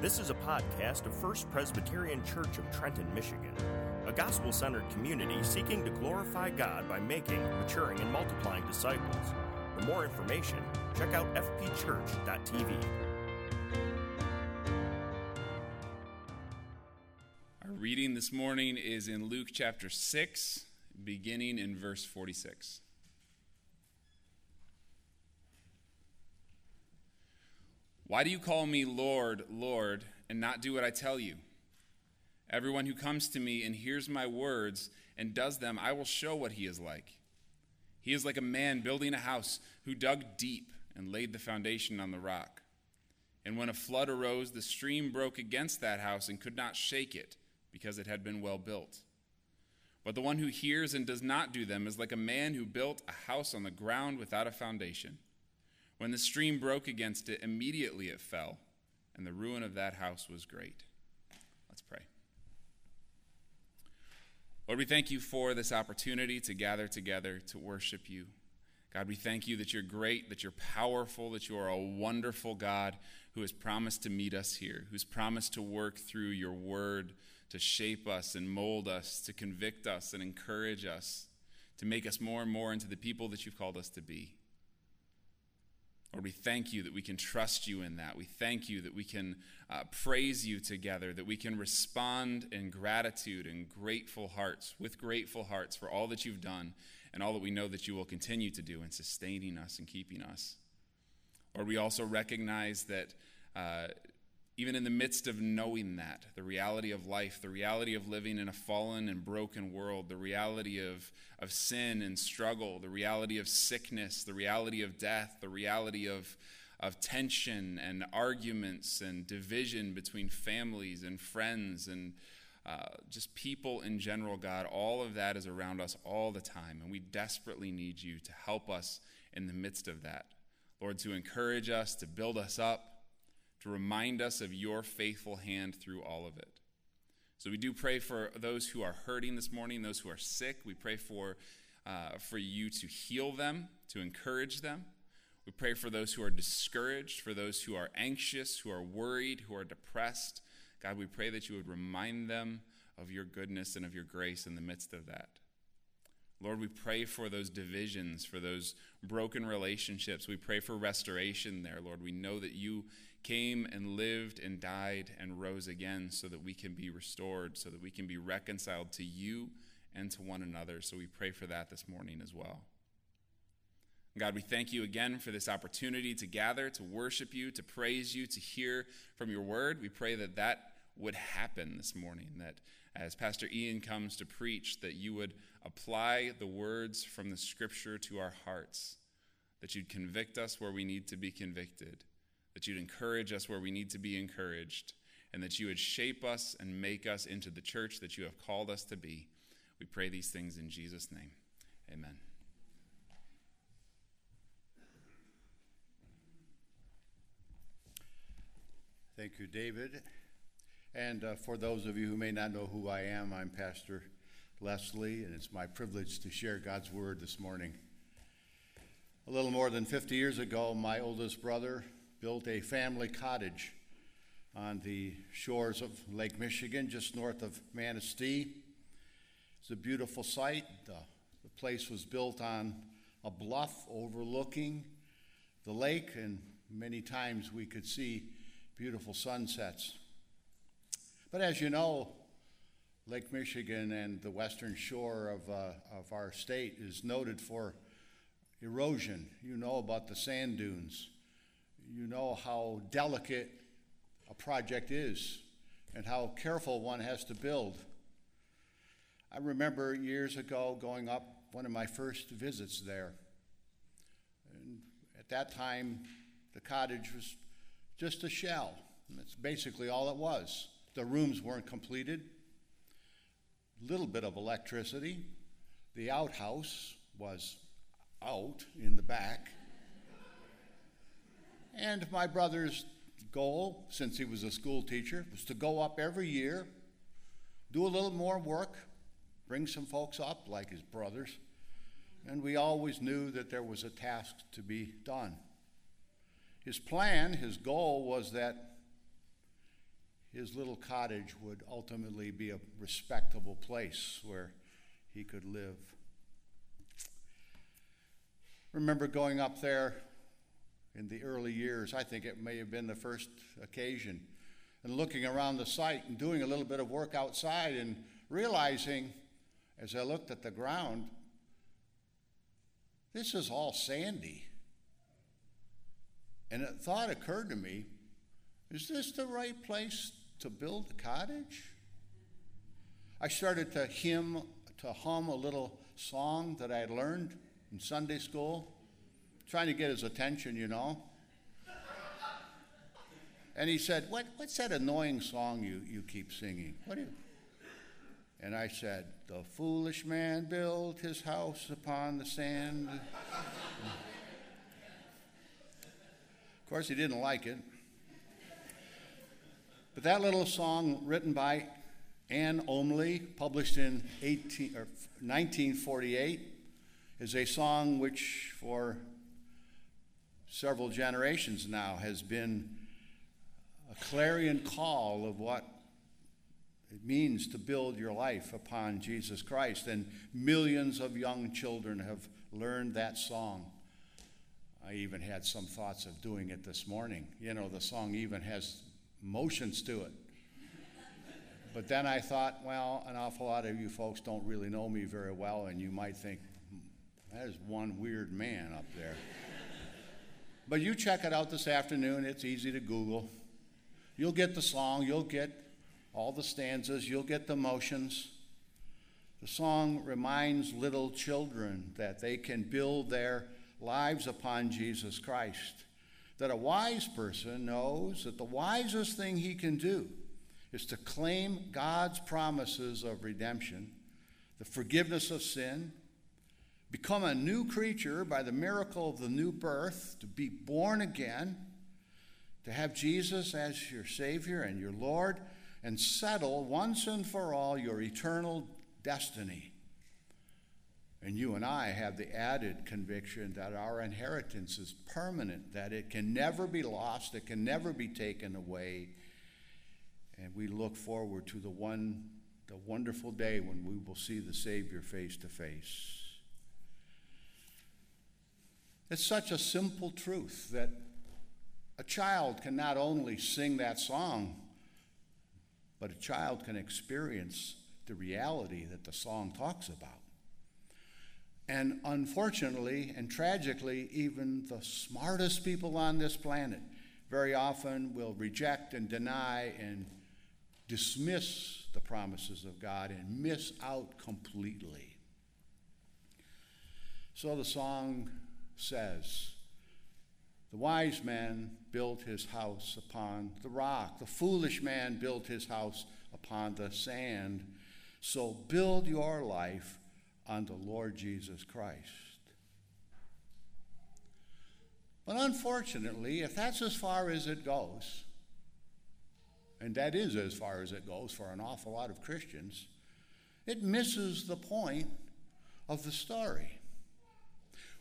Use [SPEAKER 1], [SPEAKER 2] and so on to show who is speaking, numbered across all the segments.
[SPEAKER 1] This is a podcast of First Presbyterian Church of Trenton, Michigan, a gospel centered community seeking to glorify God by making, maturing, and multiplying disciples. For more information, check out fpchurch.tv.
[SPEAKER 2] Our reading this morning is in Luke chapter 6, beginning in verse 46. Why do you call me Lord, Lord, and not do what I tell you? Everyone who comes to me and hears my words and does them, I will show what he is like. He is like a man building a house who dug deep and laid the foundation on the rock. And when a flood arose, the stream broke against that house and could not shake it because it had been well built. But the one who hears and does not do them is like a man who built a house on the ground without a foundation. When the stream broke against it, immediately it fell, and the ruin of that house was great. Let's pray. Lord, we thank you for this opportunity to gather together to worship you. God, we thank you that you're great, that you're powerful, that you are a wonderful God who has promised to meet us here, who's promised to work through your word to shape us and mold us, to convict us and encourage us, to make us more and more into the people that you've called us to be. Lord, we thank you that we can trust you in that. We thank you that we can uh, praise you together, that we can respond in gratitude and grateful hearts, with grateful hearts for all that you've done and all that we know that you will continue to do in sustaining us and keeping us. Lord, we also recognize that uh, even in the midst of knowing that, the reality of life, the reality of living in a fallen and broken world, the reality of, of sin and struggle, the reality of sickness, the reality of death, the reality of, of tension and arguments and division between families and friends and uh, just people in general, God, all of that is around us all the time, and we desperately need you to help us in the midst of that. Lord, to encourage us, to build us up to remind us of your faithful hand through all of it. So we do pray for those who are hurting this morning, those who are sick. We pray for, uh, for you to heal them, to encourage them. We pray for those who are discouraged, for those who are anxious, who are worried, who are depressed. God, we pray that you would remind them of your goodness and of your grace in the midst of that. Lord, we pray for those divisions, for those broken relationships. We pray for restoration there, Lord. We know that you came and lived and died and rose again so that we can be restored, so that we can be reconciled to you and to one another. So we pray for that this morning as well. God, we thank you again for this opportunity to gather, to worship you, to praise you, to hear from your word. We pray that that would happen this morning, that as Pastor Ian comes to preach, that you would apply the words from the scripture to our hearts, that you'd convict us where we need to be convicted, that you'd encourage us where we need to be encouraged, and that you would shape us and make us into the church that you have called us to be. We pray these things in Jesus' name. Amen.
[SPEAKER 3] Thank you, David. And uh, for those of you who may not know who I am, I'm Pastor Leslie, and it's my privilege to share God's Word this morning. A little more than 50 years ago, my oldest brother built a family cottage on the shores of Lake Michigan, just north of Manistee. It's a beautiful site. The, the place was built on a bluff overlooking the lake, and many times we could see beautiful sunsets. But as you know, Lake Michigan and the western shore of, uh, of our state is noted for erosion. You know about the sand dunes you know how delicate a project is and how careful one has to build. I remember years ago going up one of my first visits there. And at that time, the cottage was just a shell. That's basically all it was. The rooms weren't completed. A Little bit of electricity. The outhouse was out in the back. And my brother's goal, since he was a school teacher, was to go up every year, do a little more work, bring some folks up like his brothers. And we always knew that there was a task to be done. His plan, his goal was that his little cottage would ultimately be a respectable place where he could live. Remember going up there in the early years, I think it may have been the first occasion, and looking around the site and doing a little bit of work outside and realizing as I looked at the ground, this is all sandy. And a thought occurred to me is this the right place to build a cottage? I started to hymn, to hum a little song that I had learned in Sunday school, trying to get his attention, you know. And he said, what, What's that annoying song you, you keep singing? What you? And I said, The foolish man built his house upon the sand. of course, he didn't like it. But that little song, written by Anne Omley, published in 18, 1948, is a song which, for several generations now, has been a clarion call of what it means to build your life upon Jesus Christ. And millions of young children have learned that song. I even had some thoughts of doing it this morning. You know, the song even has motions to it. But then I thought, well, an awful lot of you folks don't really know me very well, and you might think, hmm, that is one weird man up there. But you check it out this afternoon. It's easy to Google. You'll get the song, you'll get all the stanzas, you'll get the motions. The song reminds little children that they can build their lives upon Jesus Christ. That a wise person knows that the wisest thing he can do is to claim God's promises of redemption, the forgiveness of sin, become a new creature by the miracle of the new birth, to be born again, to have Jesus as your Savior and your Lord and settle once and for all your eternal destiny. And you and I have the added conviction that our inheritance is permanent, that it can never be lost, it can never be taken away. And we look forward to the one the wonderful day when we will see the Savior face to face. It's such a simple truth that a child can not only sing that song but a child can experience the reality that the song talks about. And unfortunately and tragically, even the smartest people on this planet very often will reject and deny and dismiss the promises of God and miss out completely. So the song says, the wise man built his house upon the rock. The foolish man built his house upon the sand. So build your life on the Lord Jesus Christ. But unfortunately, if that's as far as it goes, and that is as far as it goes for an awful lot of Christians, it misses the point of the story.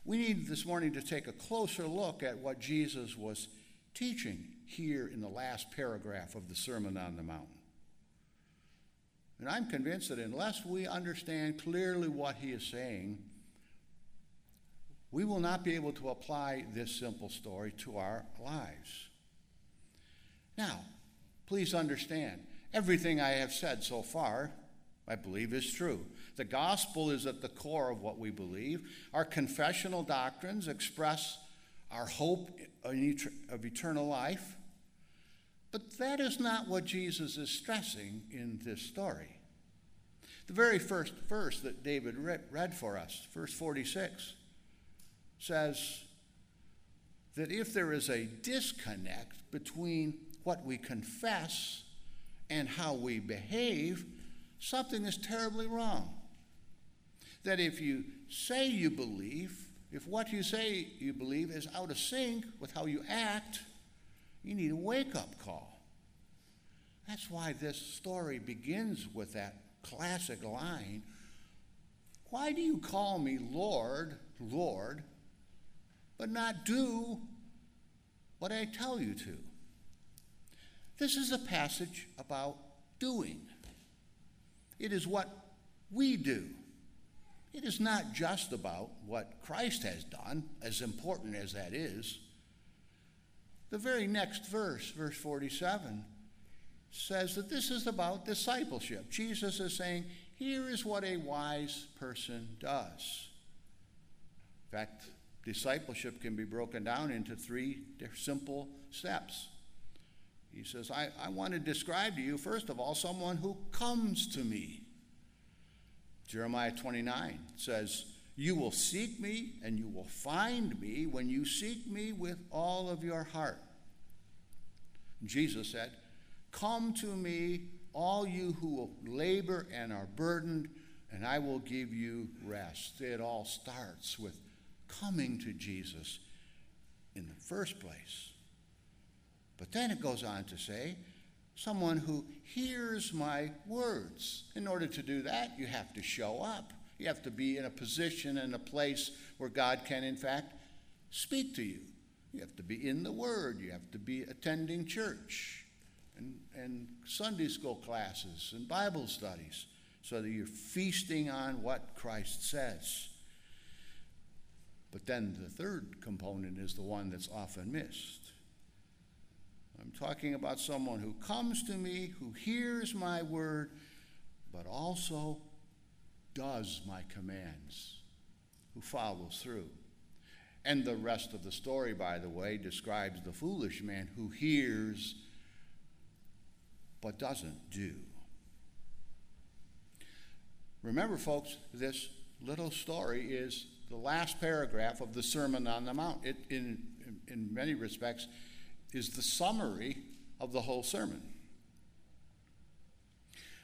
[SPEAKER 3] We need this morning to take a closer look at what Jesus was teaching here in the last paragraph of the Sermon on the Mount. And I'm convinced that unless we understand clearly what he is saying, we will not be able to apply this simple story to our lives. Now, please understand, everything I have said so far, I believe, is true. The gospel is at the core of what we believe. Our confessional doctrines express our hope of eternal life. But that is not what Jesus is stressing in this story. The very first verse that David read for us, verse 46, says that if there is a disconnect between what we confess and how we behave, something is terribly wrong that if you say you believe, if what you say you believe is out of sync with how you act, you need a wake up call. That's why this story begins with that classic line Why do you call me Lord, Lord, but not do what I tell you to? This is a passage about doing. It is what we do. It is not just about what Christ has done, as important as that is. The very next verse, verse 47, says that this is about discipleship. Jesus is saying, here is what a wise person does. In fact, discipleship can be broken down into three simple steps. He says, I, I want to describe to you, first of all, someone who comes to me. Jeremiah 29 says, You will seek me and you will find me when you seek me with all of your heart. Jesus said, Come to me, all you who labor and are burdened, and I will give you rest. It all starts with coming to Jesus in the first place. But then it goes on to say, someone who hears my words. In order to do that, you have to show up. You have to be in a position and a place where God can, in fact, speak to you. You have to be in the Word. You have to be attending church and, and Sunday school classes and Bible studies so that you're feasting on what Christ says. But then the third component is the one that's often missed. I'm talking about someone who comes to me, who hears my word, but also does my commands, who follows through. And the rest of the story, by the way, describes the foolish man who hears but doesn't do. Remember, folks, this little story is the last paragraph of the Sermon on the Mount. It, in, in many respects, is the summary of the whole sermon.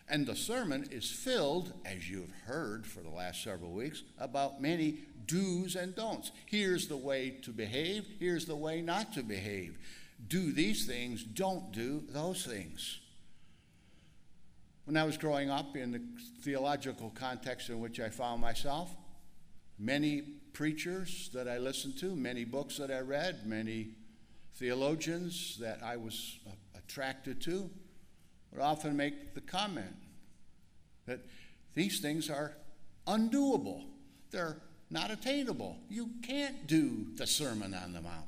[SPEAKER 3] And the sermon is filled, as you've heard for the last several weeks, about many do's and don'ts. Here's the way to behave, here's the way not to behave. Do these things, don't do those things. When I was growing up in the theological context in which I found myself, many preachers that I listened to, many books that I read, many theologians that I was uh, attracted to would often make the comment that these things are undoable. They're not attainable. You can't do the Sermon on the Mount.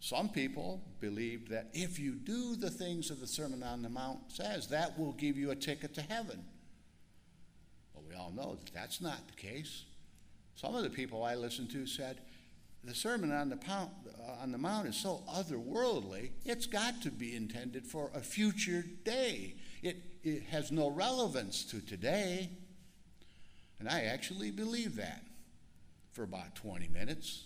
[SPEAKER 3] Some people believed that if you do the things that the Sermon on the Mount says, that will give you a ticket to heaven. Well, we all know that that's not the case. Some of the people I listened to said, the Sermon on the, Mount, uh, on the Mount is so otherworldly, it's got to be intended for a future day. It, it has no relevance to today. And I actually believed that for about 20 minutes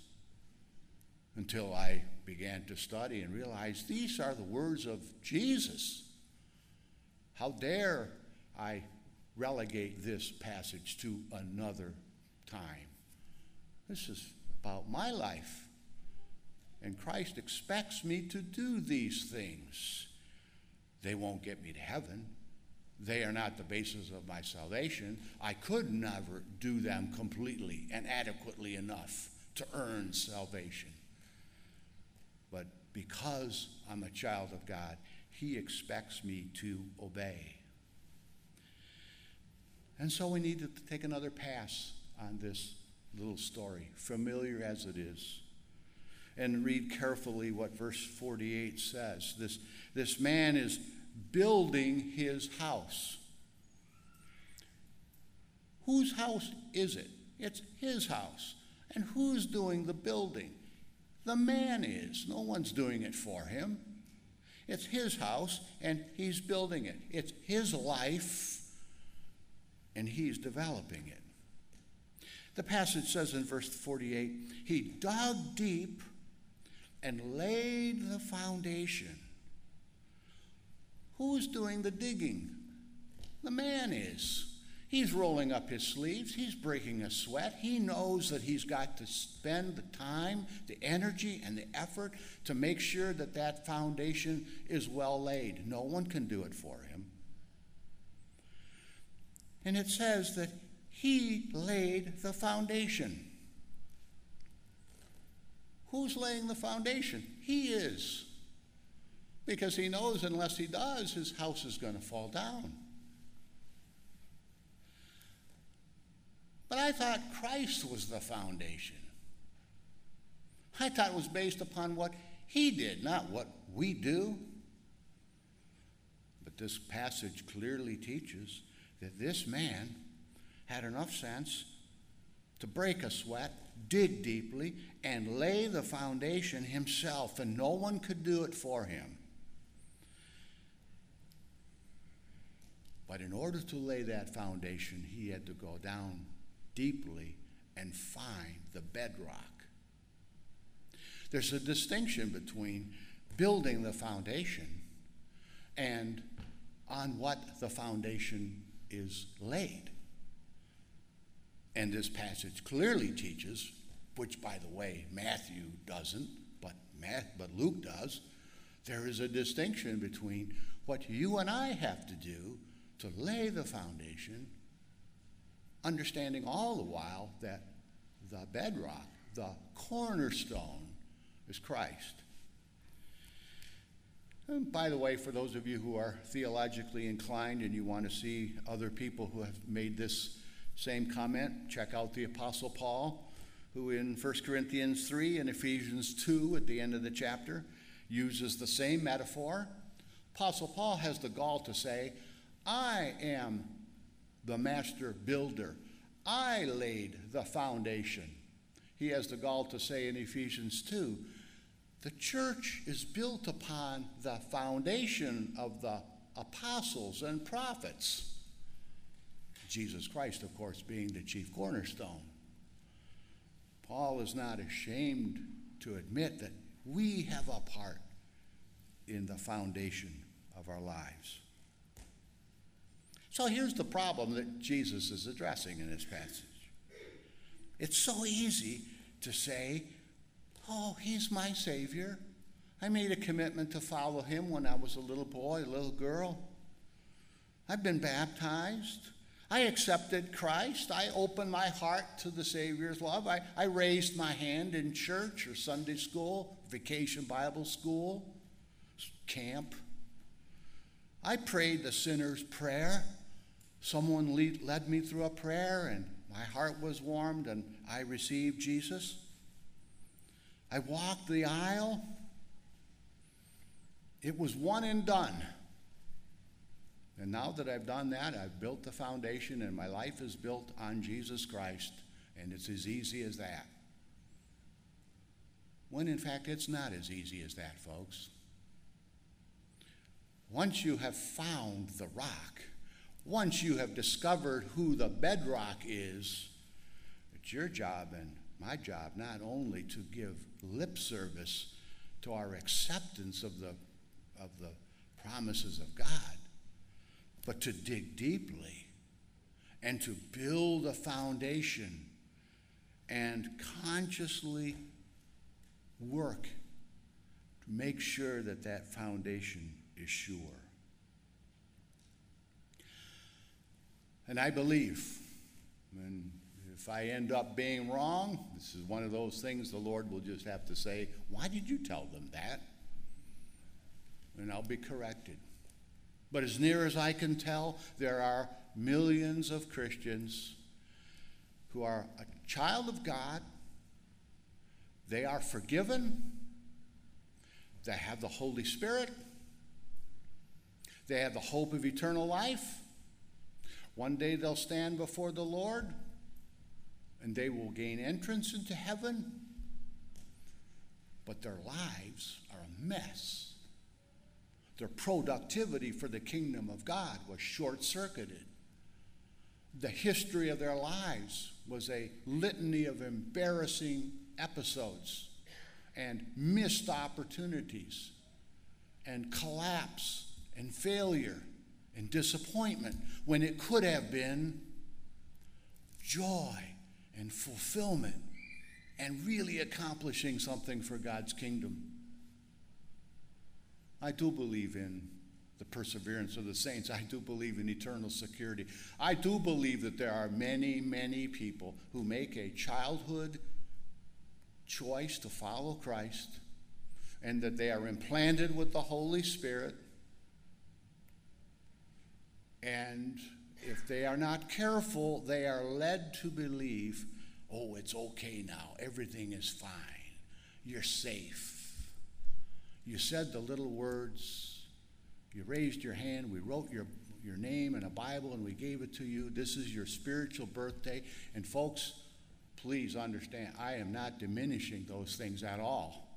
[SPEAKER 3] until I began to study and realize these are the words of Jesus. How dare I relegate this passage to another time? This is about my life. And Christ expects me to do these things. They won't get me to heaven. They are not the basis of my salvation. I could never do them completely and adequately enough to earn salvation. But because I'm a child of God, He expects me to obey. And so we need to take another pass on this little story, familiar as it is. And read carefully what verse 48 says. This, this man is building his house. Whose house is it? It's his house. And who's doing the building? The man is. No one's doing it for him. It's his house, and he's building it. It's his life, and he's developing it. The passage says in verse 48 He dug deep and laid the foundation. Who's doing the digging? The man is. He's rolling up his sleeves. He's breaking a sweat. He knows that he's got to spend the time, the energy, and the effort to make sure that that foundation is well laid. No one can do it for him. And it says that he laid the foundation. Who's laying the foundation? He is. Because he knows unless he does, his house is going to fall down. But I thought Christ was the foundation. I thought it was based upon what he did, not what we do. But this passage clearly teaches that this man had enough sense to break a sweat, dig deeply, and lay the foundation himself, and no one could do it for him. But in order to lay that foundation, he had to go down deeply and find the bedrock. There's a distinction between building the foundation and on what the foundation is laid. And this passage clearly teaches, which by the way, Matthew doesn't, but, but Luke does, there is a distinction between what you and I have to do to lay the foundation, understanding all the while that the bedrock, the cornerstone, is Christ. And by the way, for those of you who are theologically inclined and you want to see other people who have made this same comment, check out the Apostle Paul, who in 1 Corinthians 3 and Ephesians 2 at the end of the chapter uses the same metaphor. Apostle Paul has the gall to say, I am the master builder. I laid the foundation. He has the gall to say in Ephesians 2 the church is built upon the foundation of the apostles and prophets. Jesus Christ, of course, being the chief cornerstone. Paul is not ashamed to admit that we have a part in the foundation of our lives. So here's the problem that Jesus is addressing in this passage. It's so easy to say, Oh, he's my Savior. I made a commitment to follow him when I was a little boy, a little girl. I've been baptized. I accepted Christ. I opened my heart to the Savior's love. I, I raised my hand in church or Sunday school, vacation Bible school, camp. I prayed the sinner's prayer. Someone lead, led me through a prayer, and my heart was warmed, and I received Jesus. I walked the aisle. It was one and done. And now that I've done that, I've built the foundation, and my life is built on Jesus Christ, and it's as easy as that. When in fact, it's not as easy as that, folks. Once you have found the rock, once you have discovered who the bedrock is, it's your job and my job not only to give lip service to our acceptance of the, of the promises of God, but to dig deeply and to build a foundation and consciously work to make sure that that foundation is sure. And I believe, and if I end up being wrong, this is one of those things the Lord will just have to say, Why did you tell them that? And I'll be corrected. But as near as I can tell, there are millions of Christians who are a child of God. They are forgiven. They have the Holy Spirit. They have the hope of eternal life. One day they'll stand before the Lord and they will gain entrance into heaven, but their lives are a mess. Their productivity for the kingdom of God was short circuited. The history of their lives was a litany of embarrassing episodes and missed opportunities and collapse and failure and disappointment when it could have been joy and fulfillment and really accomplishing something for God's kingdom. I do believe in the perseverance of the saints. I do believe in eternal security. I do believe that there are many, many people who make a childhood choice to follow Christ and that they are implanted with the Holy Spirit. And if they are not careful, they are led to believe, oh, it's okay now, everything is fine, you're safe. You said the little words, you raised your hand, we wrote your, your name in a Bible, and we gave it to you. This is your spiritual birthday. And folks, please understand, I am not diminishing those things at all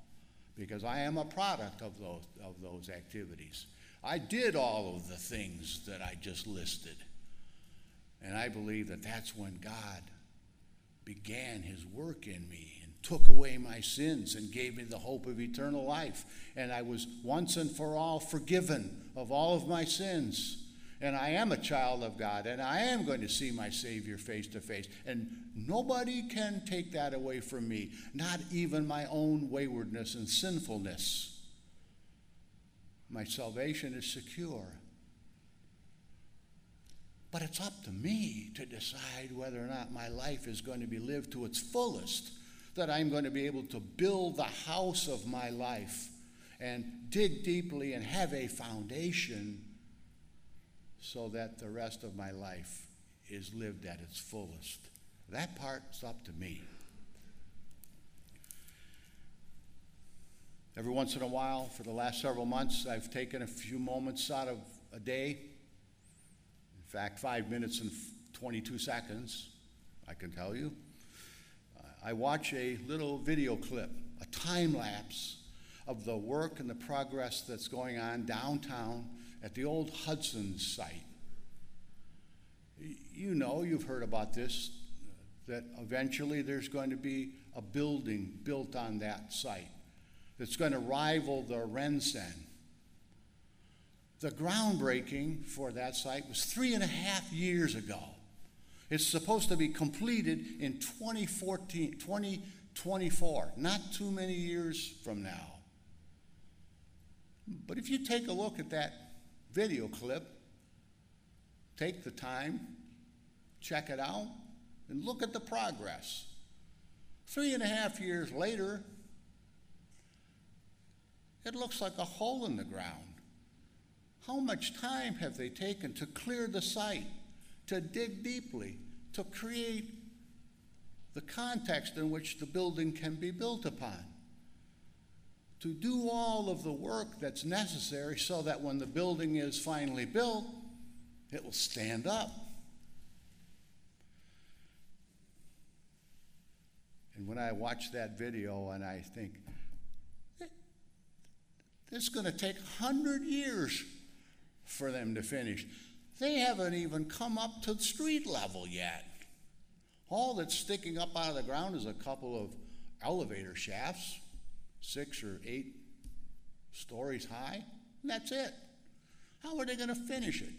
[SPEAKER 3] because I am a product of those, of those activities. I did all of the things that I just listed. And I believe that that's when God began his work in me took away my sins and gave me the hope of eternal life. And I was once and for all forgiven of all of my sins. And I am a child of God, and I am going to see my Savior face to face. And nobody can take that away from me, not even my own waywardness and sinfulness. My salvation is secure. But it's up to me to decide whether or not my life is going to be lived to its fullest, that I'm going to be able to build the house of my life and dig deeply and have a foundation so that the rest of my life is lived at its fullest. That part's up to me. Every once in a while, for the last several months, I've taken a few moments out of a day. In fact, five minutes and 22 seconds, I can tell you. I watch a little video clip, a time lapse of the work and the progress that's going on downtown at the old Hudson site. You know, you've heard about this, that eventually there's going to be a building built on that site that's going to rival the RenCen. The groundbreaking for that site was three and a half years ago. It's supposed to be completed in 2014, 2024, not too many years from now. But if you take a look at that video clip, take the time, check it out, and look at the progress. Three and a half years later, it looks like a hole in the ground. How much time have they taken to clear the site, to dig deeply, to create the context in which the building can be built upon? To do all of the work that's necessary so that when the building is finally built, it will stand up. And when I watch that video and I think, it's going to take 100 years for them to finish. They haven't even come up to street level yet. All that's sticking up out of the ground is a couple of elevator shafts, six or eight stories high, and that's it. How are they going to finish it?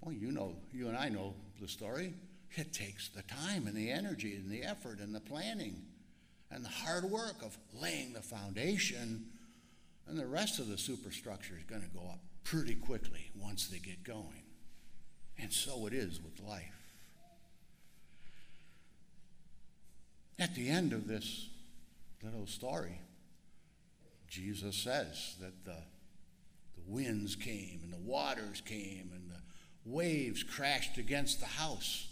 [SPEAKER 3] Well, you know, you and I know the story. It takes the time and the energy and the effort and the planning and the hard work of laying the foundation and the rest of the superstructure is going to go up pretty quickly once they get going. And so it is with life. At the end of this little story, Jesus says that the, the winds came and the waters came and the waves crashed against the house.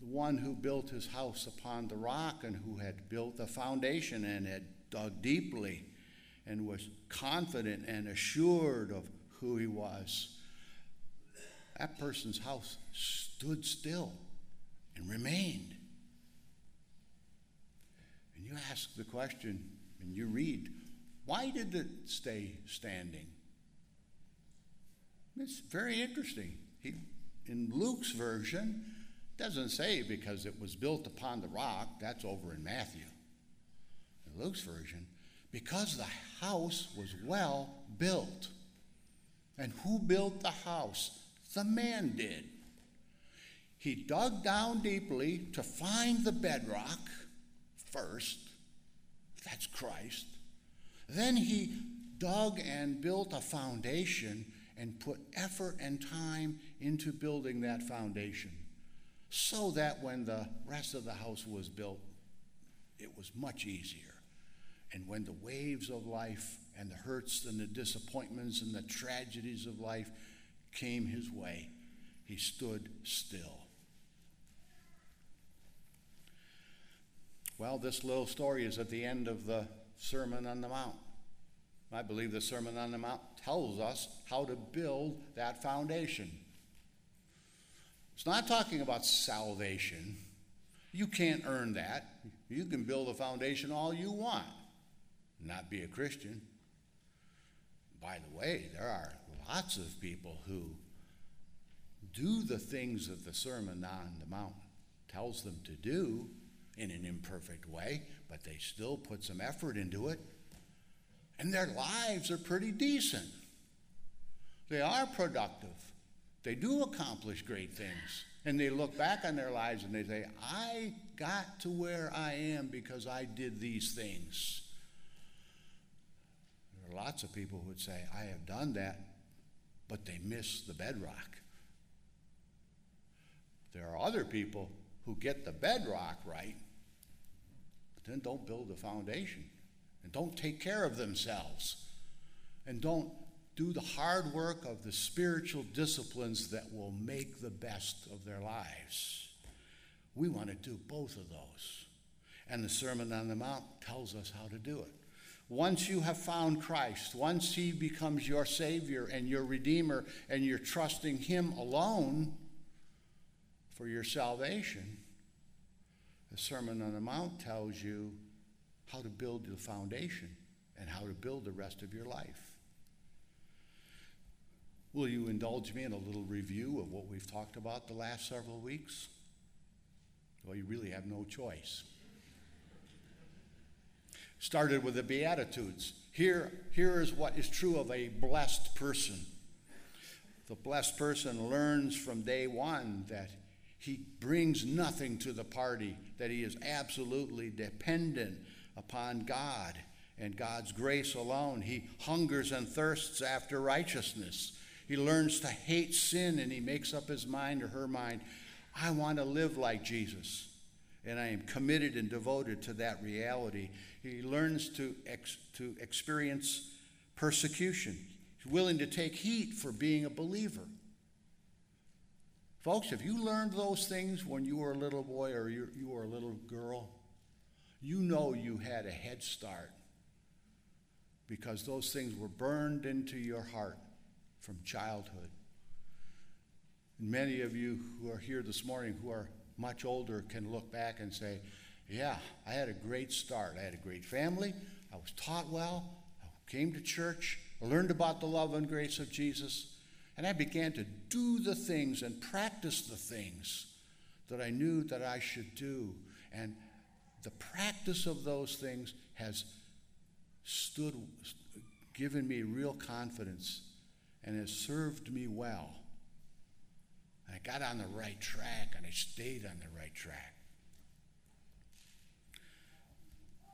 [SPEAKER 3] The one who built his house upon the rock and who had built the foundation and had dug deeply and was confident and assured of who he was, that person's house stood still and remained. And you ask the question and you read, why did it stay standing? It's very interesting. He, in Luke's version, doesn't say because it was built upon the rock. That's over in Matthew. In Luke's version, because the house was well built. And who built the house? The man did. He dug down deeply to find the bedrock first. That's Christ. Then he dug and built a foundation and put effort and time into building that foundation so that when the rest of the house was built, it was much easier. And when the waves of life and the hurts and the disappointments and the tragedies of life came his way, he stood still. Well, this little story is at the end of the Sermon on the Mount. I believe the Sermon on the Mount tells us how to build that foundation. It's not talking about salvation. You can't earn that. You can build a foundation all you want, not be a Christian. By the way, there are lots of people who do the things that the Sermon on the Mount tells them to do in an imperfect way, but they still put some effort into it. And their lives are pretty decent. They are productive. They do accomplish great things. And they look back on their lives and they say, I got to where I am because I did these things. Lots of people would say, I have done that, but they miss the bedrock. There are other people who get the bedrock right, but then don't build the foundation and don't take care of themselves and don't do the hard work of the spiritual disciplines that will make the best of their lives. We want to do both of those. And the Sermon on the Mount tells us how to do it. Once you have found Christ, once He becomes your Savior and your Redeemer, and you're trusting Him alone for your salvation, the Sermon on the Mount tells you how to build the foundation and how to build the rest of your life. Will you indulge me in a little review of what we've talked about the last several weeks? Well, you really have no choice. Started with the Beatitudes. Here, here is what is true of a blessed person. The blessed person learns from day one that he brings nothing to the party, that he is absolutely dependent upon God and God's grace alone. He hungers and thirsts after righteousness. He learns to hate sin and he makes up his mind or her mind I want to live like Jesus. And I am committed and devoted to that reality. He learns to, ex- to experience persecution. He's willing to take heat for being a believer. Folks, if you learned those things when you were a little boy or you, you were a little girl, you know you had a head start because those things were burned into your heart from childhood. And many of you who are here this morning who are much older can look back and say, Yeah, I had a great start. I had a great family. I was taught well. I came to church. I learned about the love and grace of Jesus. And I began to do the things and practice the things that I knew that I should do. And the practice of those things has stood, given me real confidence and has served me well. And I got on the right track and I stayed on the right track.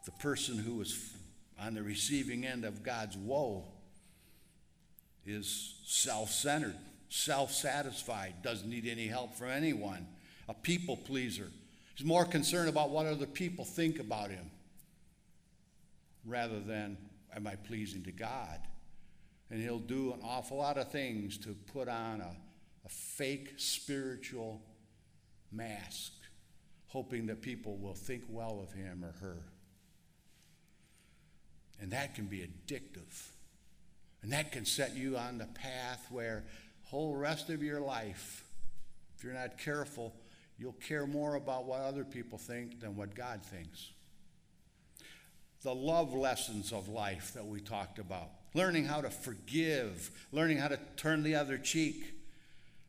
[SPEAKER 3] The person who is on the receiving end of God's woe is self centered, self satisfied, doesn't need any help from anyone, a people pleaser. He's more concerned about what other people think about him rather than, am I pleasing to God? And he'll do an awful lot of things to put on a, a fake spiritual mask, hoping that people will think well of him or her. And that can be addictive. And that can set you on the path where whole rest of your life, if you're not careful, you'll care more about what other people think than what God thinks. The love lessons of life that we talked about learning how to forgive, learning how to turn the other cheek,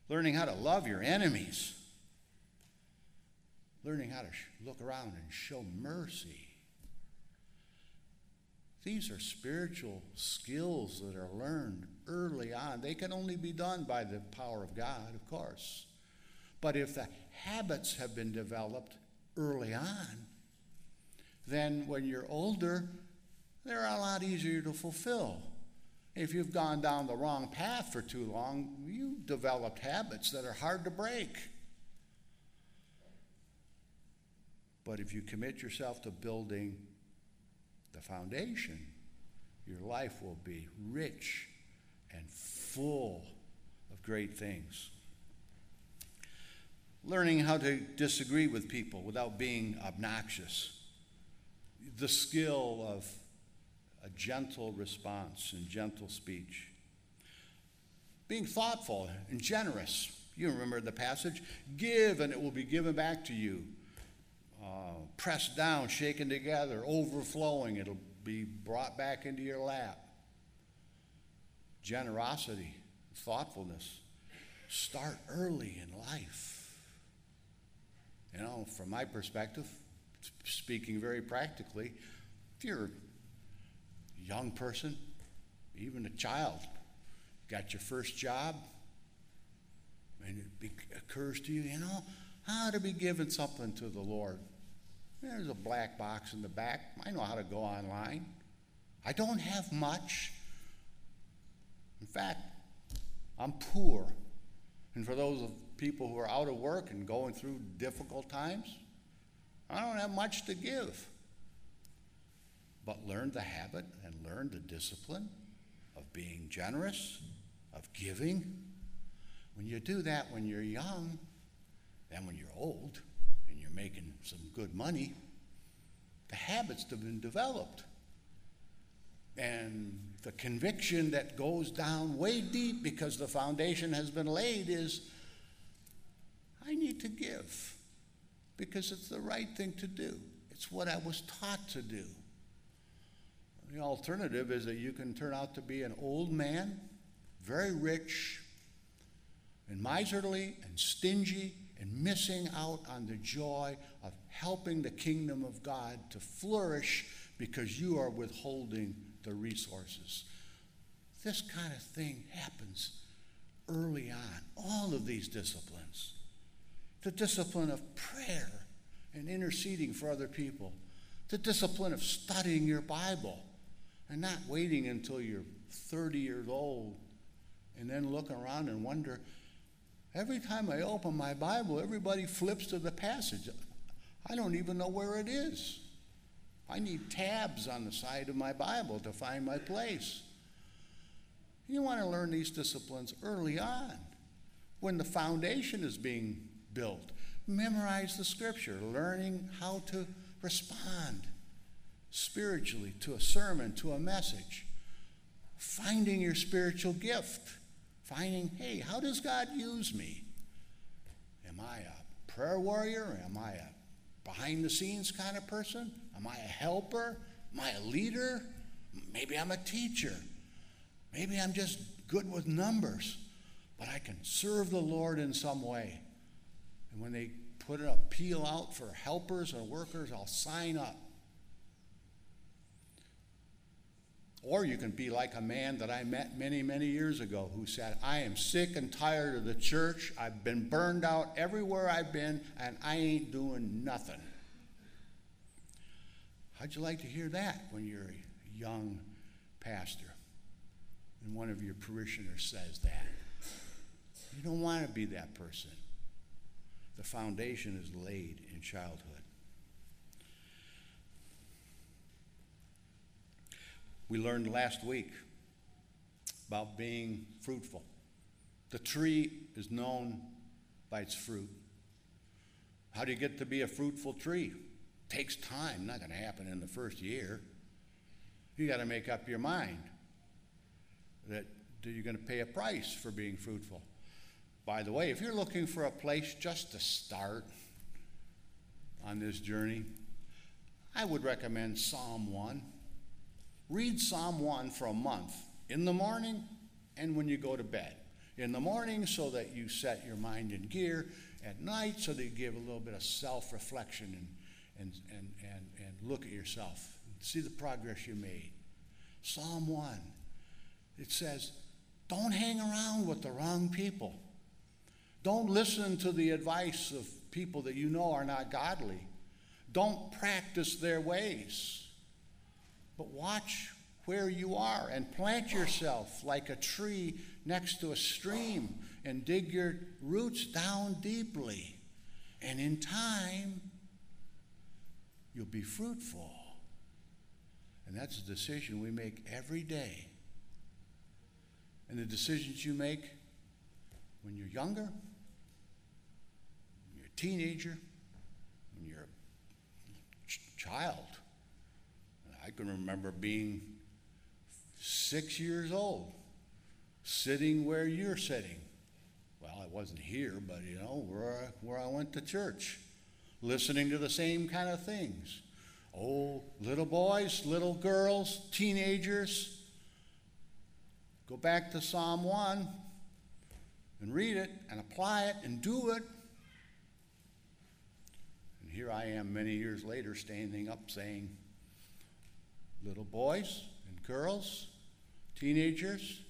[SPEAKER 3] learning how to love your enemies, learning how to look around and show mercy. These are spiritual skills that are learned early on. They can only be done by the power of God, of course. But if the habits have been developed early on, then when you're older, they're a lot easier to fulfill. If you've gone down the wrong path for too long, you've developed habits that are hard to break. But if you commit yourself to building the foundation, your life will be rich and full of great things. Learning how to disagree with people without being obnoxious. The skill of a gentle response and gentle speech. Being thoughtful and generous. You remember the passage? Give and it will be given back to you. Uh, pressed down, shaken together, overflowing. It'll be brought back into your lap. Generosity, thoughtfulness. Start early in life. You know, from my perspective, speaking very practically, if you're a young person, even a child, got your first job, and it occurs to you, you know, how to be giving something to the Lord. There's a black box in the back. I know how to go online. I don't have much. In fact, I'm poor. And for those of people who are out of work and going through difficult times, I don't have much to give. But learn the habit and learn the discipline of being generous, of giving. When you do that when you're young, then when you're old making some good money, the habits have been developed. And the conviction that goes down way deep because the foundation has been laid is I need to give because it's the right thing to do. It's what I was taught to do. The alternative is that you can turn out to be an old man, very rich, and miserly and stingy and missing out on the joy of helping the kingdom of God to flourish because you are withholding the resources. This kind of thing happens early on, all of these disciplines. The discipline of prayer and interceding for other people, the discipline of studying your Bible and not waiting until you're 30 years old and then look around and wonder. Every time I open my Bible, everybody flips to the passage. I don't even know where it is. I need tabs on the side of my Bible to find my place. You want to learn these disciplines early on when the foundation is being built. Memorize the scripture, learning how to respond spiritually to a sermon, to a message. Finding your spiritual gift. Finding, hey, how does God use me? Am I a prayer warrior? Am I a behind the scenes kind of person? Am I a helper? Am I a leader? Maybe I'm a teacher. Maybe I'm just good with numbers, but I can serve the Lord in some way. And when they put an appeal out for helpers or workers, I'll sign up. Or you can be like a man that I met many, many years ago who said, I am sick and tired of the church. I've been burned out everywhere I've been, and I ain't doing nothing. How'd you like to hear that when you're a young pastor and one of your parishioners says that? You don't want to be that person. The foundation is laid in childhood. We learned last week about being fruitful. The tree is known by its fruit. How do you get to be a fruitful tree? It takes time, not going to happen in the first year. You got to make up your mind that you're going to pay a price for being fruitful. By the way, if you're looking for a place just to start on this journey, I would recommend Psalm 1. Read Psalm 1 for a month in the morning and when you go to bed. In the morning, so that you set your mind in gear. At night, so that you give a little bit of self reflection and, and, and, and, and look at yourself. See the progress you made. Psalm 1, it says, Don't hang around with the wrong people. Don't listen to the advice of people that you know are not godly. Don't practice their ways. But watch where you are and plant yourself like a tree next to a stream and dig your roots down deeply. And in time, you'll be fruitful. And that's a decision we make every day. And the decisions you make when you're younger, when you're a teenager, when you're a ch- child. I can remember being six years old, sitting where you're sitting. Well, I wasn't here, but you know, where I, where I went to church, listening to the same kind of things. Oh, little boys, little girls, teenagers. Go back to Psalm 1 and read it and apply it and do it. And here I am many years later standing up saying, little boys and girls, teenagers,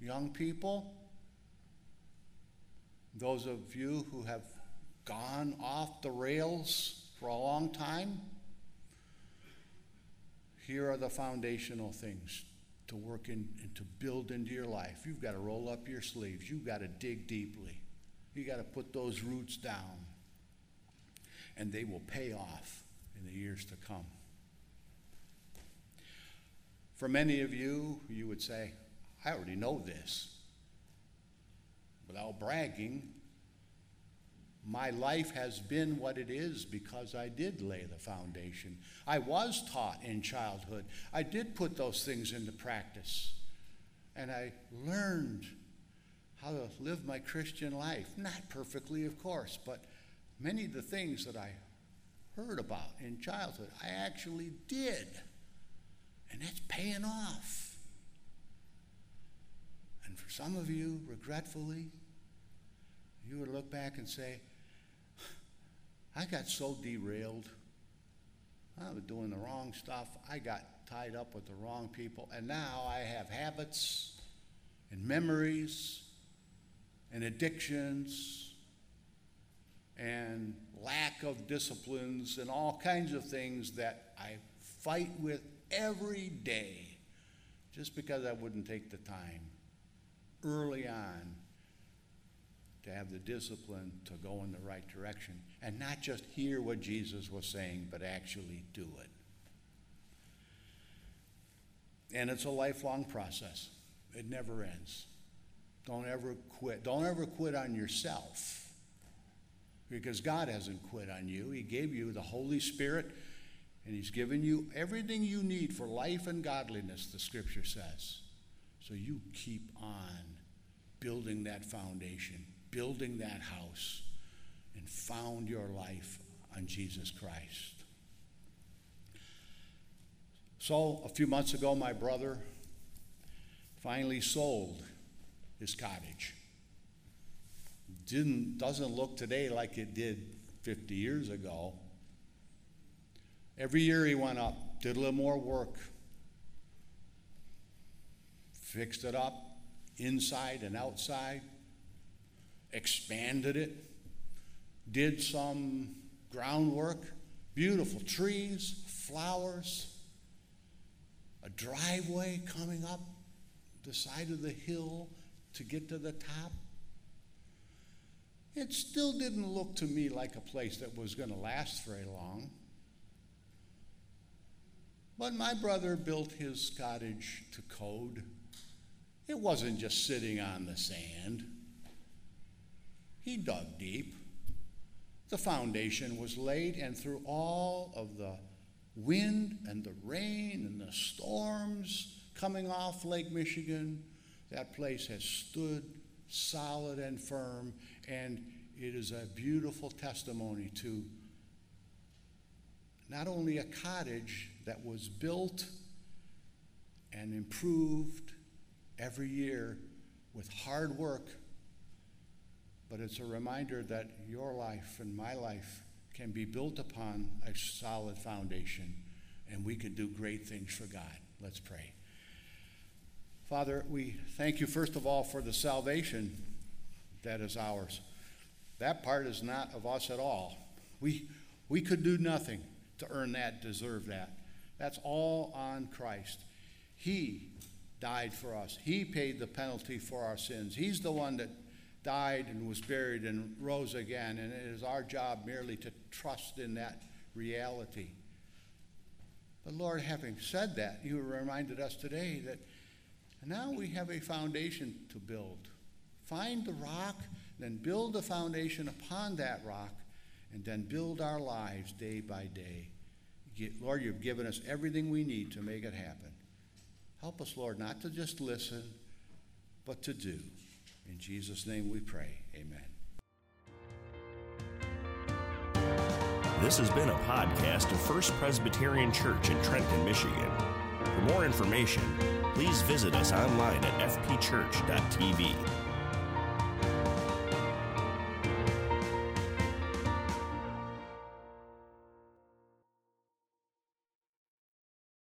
[SPEAKER 3] young people, those of you who have gone off the rails for a long time, here are the foundational things to work in and to build into your life. You've got to roll up your sleeves. You've got to dig deeply. You've got to put those roots down. And they will pay off in the years to come. For many of you, you would say, I already know this. Without bragging, my life has been what it is because I did lay the foundation. I was taught in childhood. I did put those things into practice. And I learned how to live my Christian life. Not perfectly, of course, but many of the things that I heard about in childhood, I actually did. And that's paying off. And for some of you, regretfully, you would look back and say, I got so derailed. I was doing the wrong stuff. I got tied up with the wrong people. And now I have habits and memories and addictions and lack of disciplines and all kinds of things that I fight with every day just because I wouldn't take the time early on to have the discipline to go in the right direction and not just hear what Jesus was saying, but actually do it. And it's a lifelong process, it never ends. Don't ever quit. Don't ever quit on yourself because God hasn't quit on you. He gave you the Holy Spirit and He's given you everything you need for life and godliness, the scripture says. So you keep on building that foundation building that house and found your life on Jesus Christ. So, a few months ago, my brother finally sold his cottage. Didn't, doesn't look today like it did 50 years ago. Every year he went up, did a little more work, fixed it up inside and outside expanded it, did some groundwork, beautiful trees, flowers, a driveway coming up the side of the hill to get to the top. It still didn't look to me like a place that was going to last very long. But my brother built his cottage to code. It wasn't just sitting on the sand. He dug deep. The foundation was laid, and through all of the wind and the rain and the storms coming off Lake Michigan, that place has stood solid and firm, and it is a beautiful testimony to not only a cottage that was built and improved every year with hard work but it's a reminder that your life and my life can be built upon a solid foundation, and we can do great things for God. Let's pray. Father, we thank you first of all for the salvation that is ours. That part is not of us at all. We, we could do nothing to earn that, deserve that. That's all on Christ. He died for us, He paid the penalty for our sins. He's the one that died and was buried and rose again. And it is our job merely to trust in that reality. But Lord, having said that, you reminded us today that now we have a foundation to build. Find the rock, then build the foundation upon that rock, and then build our lives day by day. Lord, you've given us everything we need to make it happen. Help us, Lord, not to just listen, but to do. In Jesus' name we pray. Amen.
[SPEAKER 1] This has been a podcast of First Presbyterian Church in Trenton, Michigan. For more information, please visit us online at fpchurch.tv.